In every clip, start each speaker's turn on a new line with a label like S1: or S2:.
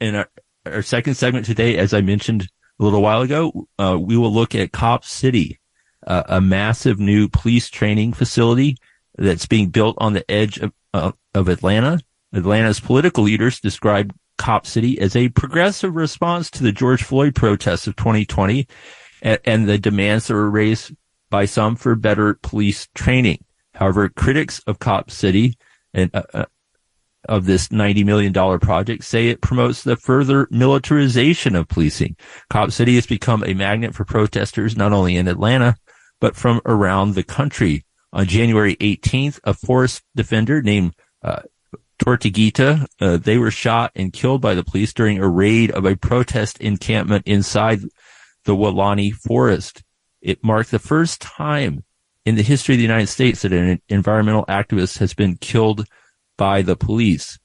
S1: in our, our second segment today, as I mentioned a little while ago, uh, we will look at Cop City, uh, a massive new police training facility that's being built on the edge of, uh, of Atlanta. Atlanta's political leaders described Cop City as a progressive response to the George Floyd protests of 2020 and, and the demands that were raised by some for better police training. However, critics of Cop City and uh, uh of this $90 million project say it promotes the further militarization of policing. Cop City has become a magnet for protesters, not only in Atlanta, but from around the country. On January 18th, a forest defender named uh, Tortuguita, uh, they were shot and killed by the police during a raid of a protest encampment inside the Weelaunee forest. It marked the first time in the history of the United States that an environmental activist has been killed by the police.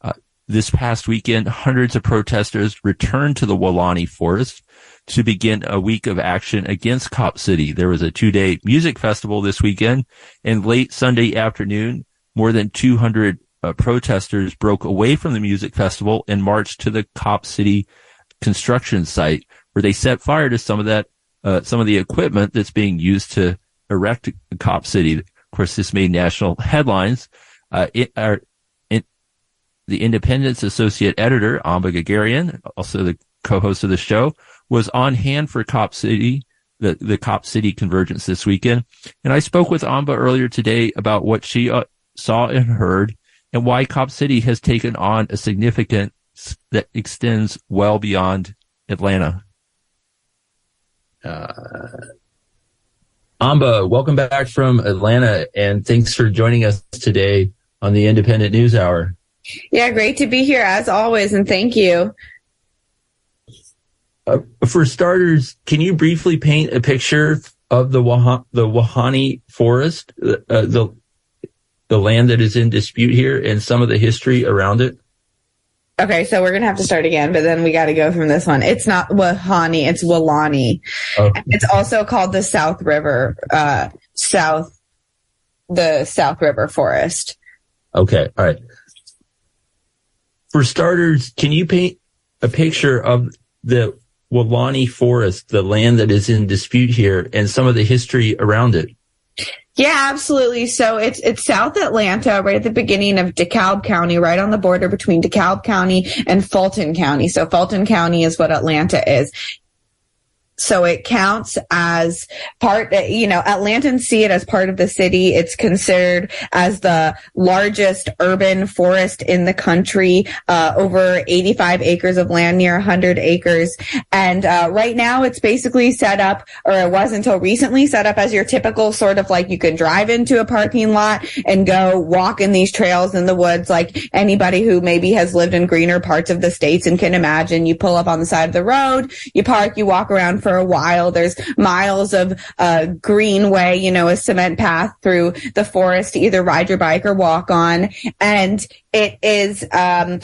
S1: Uh, this past weekend, hundreds of protesters returned to the Weelaunee forest to begin a week of action against Cop City. There was a two day music festival this weekend and late Sunday afternoon, more than 200 uh, protesters broke away from the music festival and marched to the Cop City construction site where they set fire to some of that, uh, some of the equipment that's being used to erect Cop City. Of course, this made national headlines. Uh, it, our, it, the Independent's associate editor, Amba Guerguerian, also the co-host of the show, was on hand for Cop City, the, the Cop City convergence this weekend. And I spoke with Amba earlier today about what she uh, saw and heard and why Cop City has taken on a significance that extends well beyond Atlanta. Uh, Amba, welcome back from Atlanta, and thanks for joining us today on the Independent News Hour.
S2: Yeah, great to be here as always, and thank you.
S1: Uh, for starters, can you briefly paint a picture of the Wah- the Weelaunee Forest, uh, the the land that is in dispute here and some of the history around it?
S2: Okay, so we're gonna have to start again, but then we got to go from this one. It's not Wahani, it's Weelaunee. Okay. It's also called the South River, uh, South, the South River Forest.
S1: Okay, all right. For starters, can you paint a picture of the Weelaunee Forest, the land that is in dispute here, and some of the history around it?
S2: Yeah, absolutely. So it's it's South Atlanta, right at the beginning of DeKalb County, right on the border between DeKalb County and Fulton County. So Fulton County is what Atlanta is. So it counts as part, you know, Atlantans see it as part of the city. It's considered as the largest urban forest in the country, uh, over 85 acres of land, near 100 acres. And, uh, right now it's basically set up, or it was until recently set up as your typical sort of like you can drive into a parking lot and go walk in these trails in the woods like anybody who maybe has lived in greener parts of the states and can imagine. You pull up on the side of the road, you park, you walk around for a while. There's miles of uh, greenway, you know, a cement path through the forest to either ride your bike or walk on. And it is, um,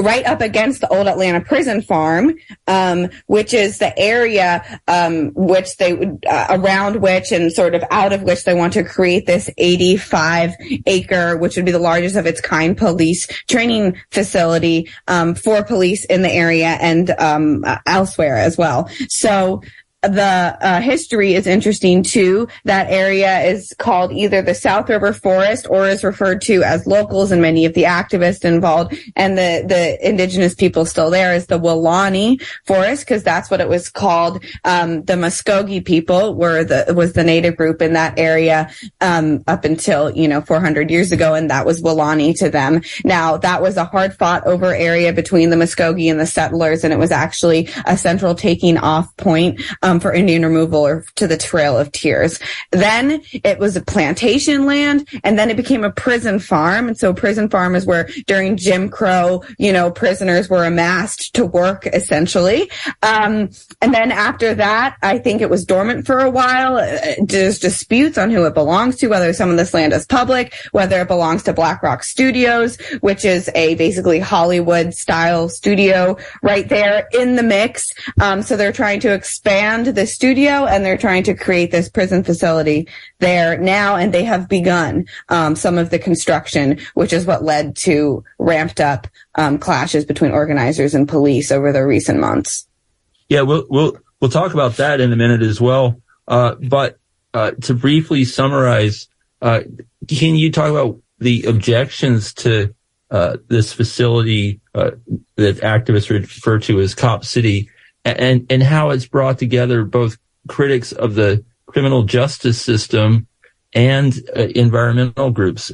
S2: right up against the old Atlanta prison farm, um, which is the area um, which they would uh, around which and sort of out of which they want to create this 85 acre, which would be the largest of its kind police training facility um, for police in the area and um, elsewhere as well. So the uh, history is interesting too. That area is called either the South River Forest or is referred to as locals and many of the activists involved and the, the indigenous people still there is the Weelaunee Forest because that's what it was called. Um, the Muscogee people were the, was the native group in that area, um, up until, you know, 400 years ago. And that was Weelaunee to them. Now that was a hard fought over area between the Muscogee and the settlers. And it was actually a central taking off point. Um, um, for Indian removal or to the Trail of Tears. Then it was a plantation land and then it became a prison farm. And so prison farm is where during Jim Crow, you know, prisoners were amassed to work essentially. Um, and then after that, I think it was dormant for a while. Uh, there's disputes on who it belongs to, whether some of this land is public, whether it belongs to Black Rock Studios, which is a basically Hollywood style studio right there in the mix. Um, so they're trying to expand to the studio and they're trying to create this prison facility there now. And they have begun um, some of the construction, which is what led to ramped up um, clashes between organizers and police over the recent months.
S1: Yeah, we'll we'll we'll talk about that in a minute as well. Uh, but uh, to briefly summarize, uh, can you talk about the objections to uh, this facility uh, that activists refer to as Cop City, and and how it's brought together both critics of the criminal justice system and uh, environmental groups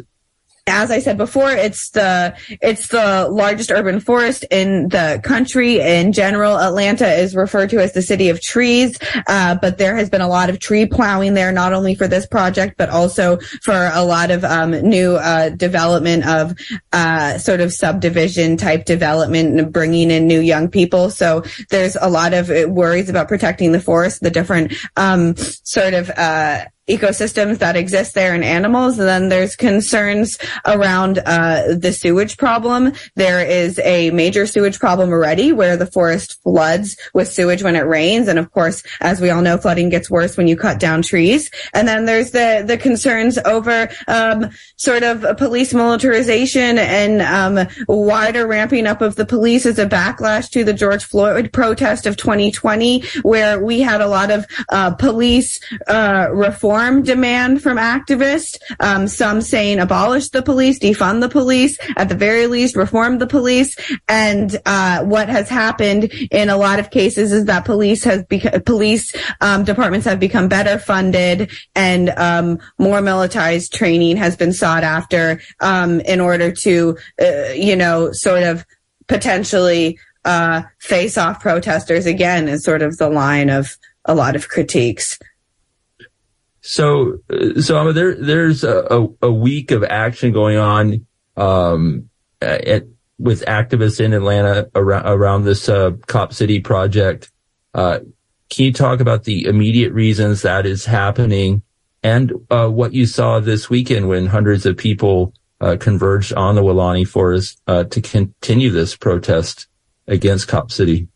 S2: as I said before, it's the it's the largest urban forest in the country. In general, Atlanta is referred to as the city of trees, uh, but there has been a lot of tree plowing there, not only for this project, but also for a lot of um, new uh, development of uh, sort of subdivision type development and bringing in new young people. So there's a lot of worries about protecting the forest, the different um, sort of uh, ecosystems that exist there and animals. And then there's concerns around uh, the sewage problem. There is a major sewage problem already where the forest floods with sewage when it rains. And of course, as we all know, flooding gets worse when you cut down trees. And then there's the, the concerns over um, sort of police militarization and um, wider ramping up of the police as a backlash to the George Floyd protest of 2020, where we had a lot of uh, police uh, reform reform demand from activists. Um, some saying abolish the police, defund the police, at the very least reform the police. And uh, what has happened in a lot of cases is that police has become police um, departments have become better funded and um, more militarized training has been sought after um, in order to, uh, you know, sort of potentially uh, face off protesters again is sort of the line of a lot of critiques.
S1: So, so there, there's a, a week of action going on, um, at, with activists in Atlanta around, around this, uh, Cop City project. Uh, can you talk about the immediate reasons that is happening and, uh, what you saw this weekend when hundreds of people, uh, converged on the Weelaunee Forest, uh, to continue this protest against Cop City?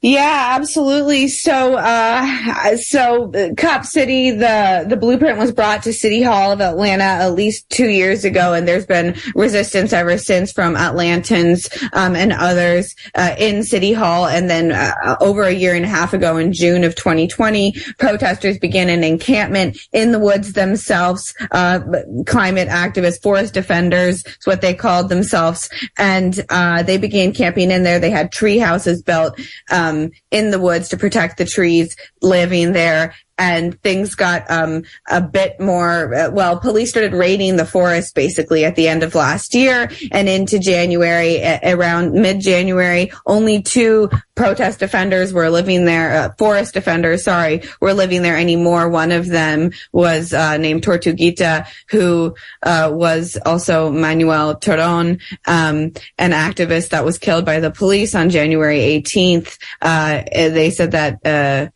S2: Yeah, absolutely. So, uh, so uh, Cop City, the, the blueprint was brought to City Hall of Atlanta at least two years ago, and there's been resistance ever since from Atlantans, um, and others, uh, in City Hall. And then, uh, over a year and a half ago in June of 2020, protesters began an encampment in the woods themselves, uh, climate activists, forest defenders, is what they called themselves. And, uh, they began camping in there. They had tree houses built, um, um, in the woods to protect the trees living there and things got um, a bit more. Uh, well, police started raiding the forest basically at the end of last year and into January. around mid-January, only two protest defenders were living there. Uh, forest defenders, sorry, were living there anymore. One of them was uh, named Tortuguita, who uh, was also Manuel Terán, um, an activist that was killed by the police on January 18th. Uh, they said that uh,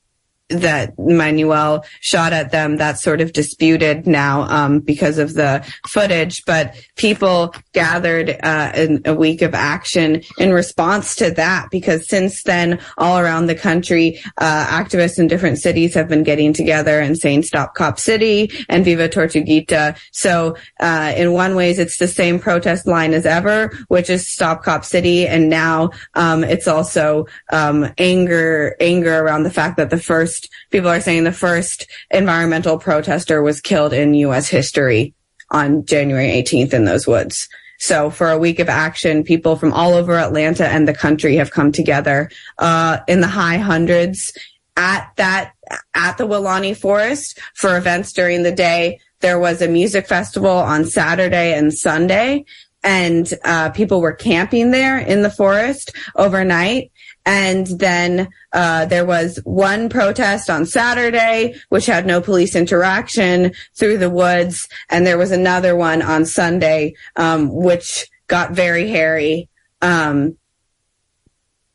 S2: that Manuel shot at them. That's sort of disputed now um, because of the footage. But people gathered uh, in a week of action in response to that because since then, all around the country, uh, activists in different cities have been getting together and saying "Stop Cop City" and "Viva Tortuguita." So, uh, in one ways, it's the same protest line as ever, which is "Stop Cop City," and now um, it's also um, anger anger around the fact that the first first, people are saying the first environmental protester was killed in U.S. history on January 18th in those woods. So for a week of action, people from all over Atlanta and the country have come together, uh, in the high hundreds at that, at the Weelaunee Forest for events during the day. There was a music festival on Saturday and Sunday and, uh, people were camping there in the forest overnight. And then uh, there was one protest on Saturday, which had no police interaction through the woods, and there was another one on Sunday, um, which got very hairy. Um,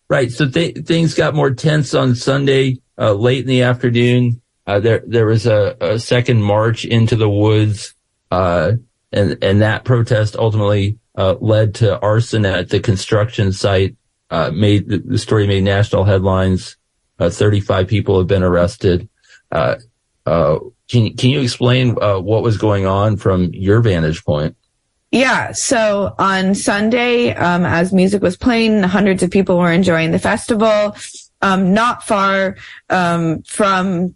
S1: right. So th- things got more tense on Sunday, uh, late in the afternoon. Uh, there there was a, a, second march into the woods, uh, and and that protest ultimately uh, led to arson at the construction site uh, made the story made national headlines. Uh, 35 people have been arrested. Uh, uh, can, can you explain uh, what was going on from your vantage point?
S2: Yeah. So on Sunday, um, as music was playing, hundreds of people were enjoying the festival. Um, not far um, from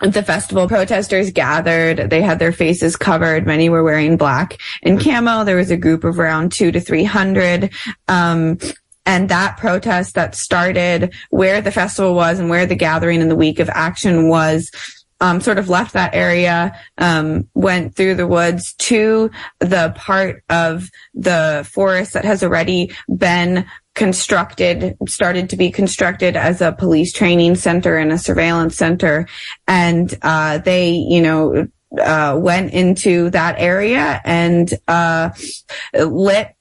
S2: the festival protesters gathered they had their faces covered many were wearing black and camo there was a group of around two to three hundred um, and that protest that started where the festival was and where the gathering in the week of action was um, sort of left that area, um, went through the woods to the part of the forest that has already been constructed, started to be constructed as a police training center and a surveillance center. And, uh, they, you know, uh, went into that area and, uh, lit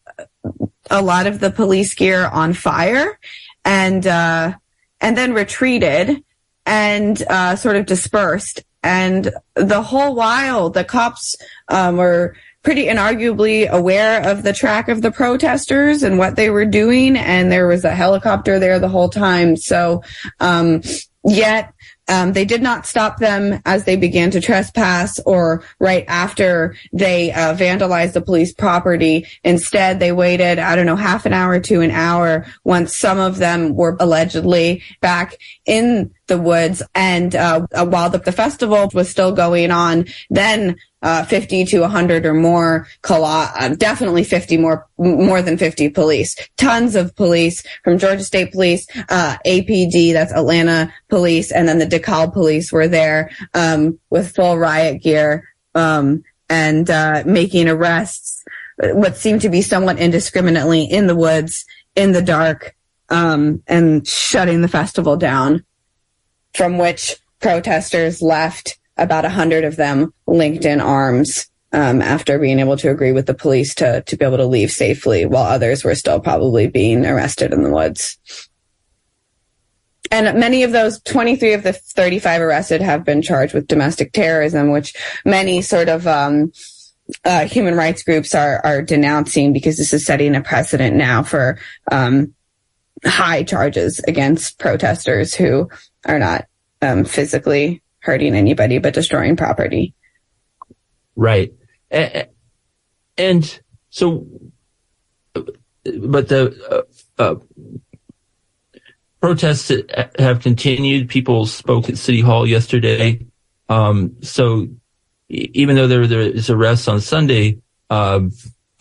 S2: a lot of the police gear on fire and, uh, and then retreated and, uh, sort of dispersed. And the whole while the cops, um, were, pretty inarguably aware of the track of the protesters and what they were doing. And there was a helicopter there the whole time. So, um, yet, um, they did not stop them as they began to trespass or right after they uh, vandalized the police property. Instead, they waited, I don't know, half an hour to an hour once some of them were allegedly back in the woods. And uh, while the, the festival was still going on, then uh, 50 to 100 or more, uh, definitely 50 more, more than 50 police, tons of police from Georgia State Police, uh, APD, that's Atlanta Police, and then the DeKalb Police were there, um, with full riot gear, um, and, uh, making arrests, what seemed to be somewhat indiscriminately in the woods, in the dark, um, and shutting the festival down, from which protesters left about a hundred of them linked in arms um, after being able to agree with the police to to be able to leave safely, while others were still probably being arrested in the woods. And many of those 23 of the 35 arrested have been charged with domestic terrorism, which many sort of um, uh, human rights groups are are denouncing because this is setting a precedent now for um, high charges against protesters who are not um, physically hurting anybody, but destroying property.
S1: Right. And so, but the uh, uh, protests have continued. People spoke at City Hall yesterday. Um, so even though there, there is arrests on Sunday, uh,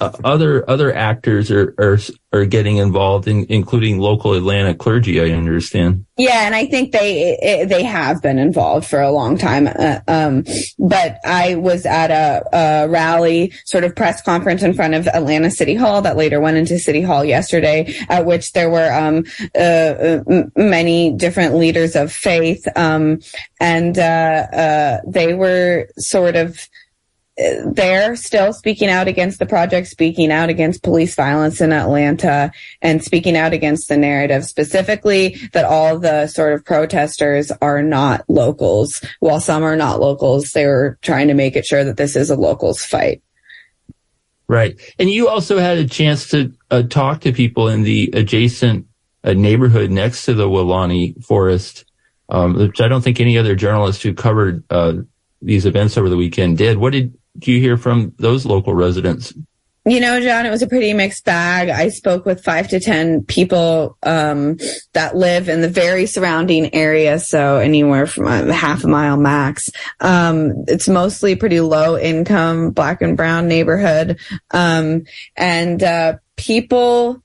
S1: uh, other other actors are, are are getting involved, in, including local Atlanta clergy. I understand.
S2: Yeah, and I think they they have been involved for a long time. Uh, um, but I was at a, a, rally, sort of press conference in front of Atlanta City Hall that later went into City Hall yesterday, at which there were um, uh, many different leaders of faith, um, and uh, uh they were sort of they're still speaking out against the project, speaking out against police violence in Atlanta, and speaking out against the narrative specifically that all the sort of protesters are not locals. While some are not locals, they were trying to make it sure that this is a locals fight.
S1: Right. And you also had a chance to uh, talk to people in the adjacent uh, neighborhood next to the Weelaunee Forest, um, which I don't think any other journalist who covered uh, these events over the weekend did. What did do you hear from those local residents?
S2: You know, John, it was a pretty mixed bag. I spoke with five to 10 people, um, that live in the very surrounding area. So anywhere from a half a mile max. Um, it's mostly pretty low income black and brown neighborhood. Um, and, uh, people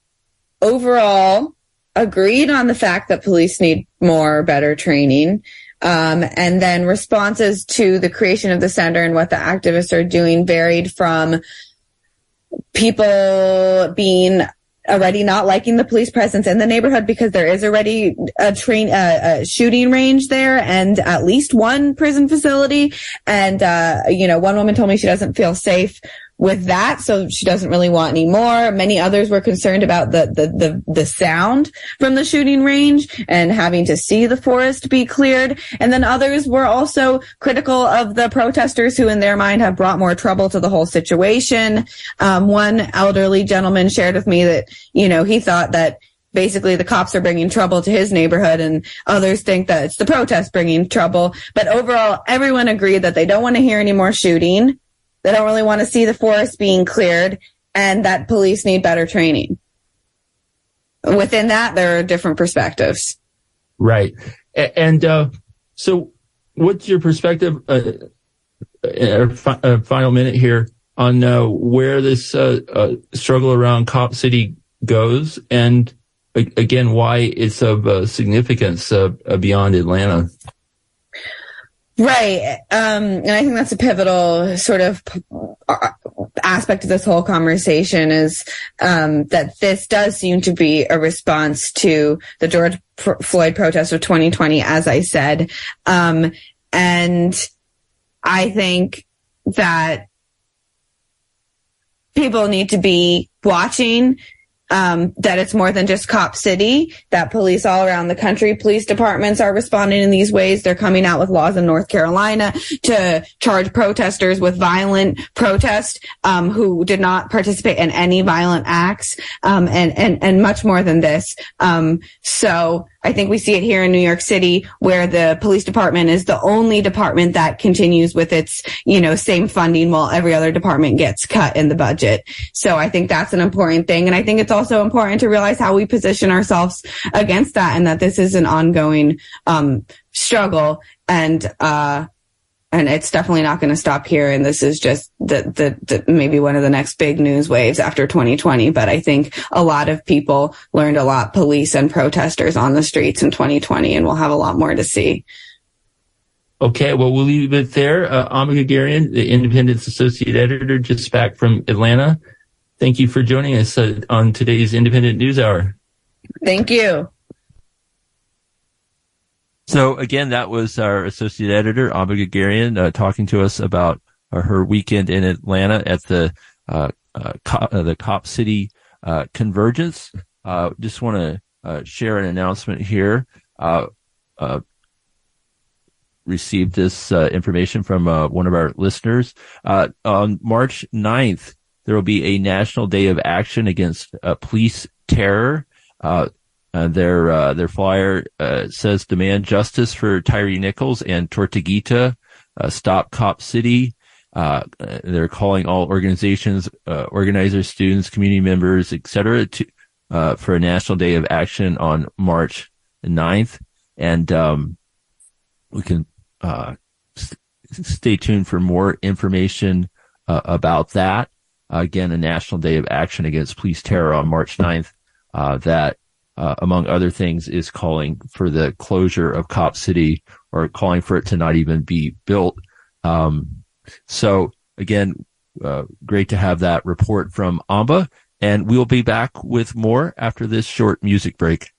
S2: overall agreed on the fact that police need more, better training. Um, and then responses to the creation of the center and what the activists are doing varied from people being already not liking the police presence in the neighborhood because there is already a train uh, a shooting range there and at least one prison facility. And uh, you know one woman told me she doesn't feel safe with that. So she doesn't really want any more. Many others were concerned about the, the, the, the sound from the shooting range and having to see the forest be cleared. And then others were also critical of the protesters who in their mind have brought more trouble to the whole situation. Um, one elderly gentleman shared with me that, you know, he thought that basically the cops are bringing trouble to his neighborhood and others think that it's the protests bringing trouble. But overall, everyone agreed that they don't want to hear any more shooting. They don't really want to see the forest being cleared and that police need better training. Within that, there are different perspectives.
S1: Right. And, uh, so what's your perspective, uh, uh, uh final minute here on, uh, where this, uh, struggle around Cop City goes and again, why it's of significance, beyond Atlanta?
S2: Right. Um, and I think that's a pivotal sort of uh, aspect of this whole conversation is um, that this does seem to be a response to the George Floyd protests of 2020, as I said. Um, and I think that people need to be watching um, that it's more than just cop city, that police all around the country, police departments are responding in these ways. They're coming out with laws in North Carolina to charge protesters with violent protest, um, who did not participate in any violent acts, um, and, and, and much more than this. Um, so I think we see it here in New York City where the police department is the only department that continues with its, you know, same funding while every other department gets cut in the budget. So I think that's an important thing. And I think it's also important to realize how we position ourselves against that and that this is an ongoing, um, struggle. And, uh, and it's definitely not going to stop here. And this is just the, the, the, maybe one of the next big news waves after 2020. But I think a lot of people learned a lot, police and protesters on the streets in 2020, and we'll have a lot more to see.
S1: Okay, well, we'll leave it there. Uh, Amba Guerguerian, the Independent's associate editor, just back from Atlanta. Thank you for joining us uh, on today's Independent News Hour.
S2: Thank you.
S1: So again, that was our associate editor, Amba Guerguerian, uh, talking to us about uh, her weekend in Atlanta at the uh, uh uh, the Cop City uh, Convergence. Uh just want to share an announcement here. received this information from one of our listeners. on March 9th, there will be a national day of action against police terror. Uh, their uh, their flyer uh, says demand justice for Tyre Nichols and Tortuguita, uh, stop Cop City. Uh, they're calling all organizations, organizers, students, community members, etc., to for a national day of action on March 9th. And um, we can st- stay tuned for more information about that. again, a national day of action against police terror on March 9th. that uh, among other things, is calling for the closure of Cop City or calling for it to not even be built. Um, so again, uh, great to have that report from Amba, and we'll be back with more after this short music break.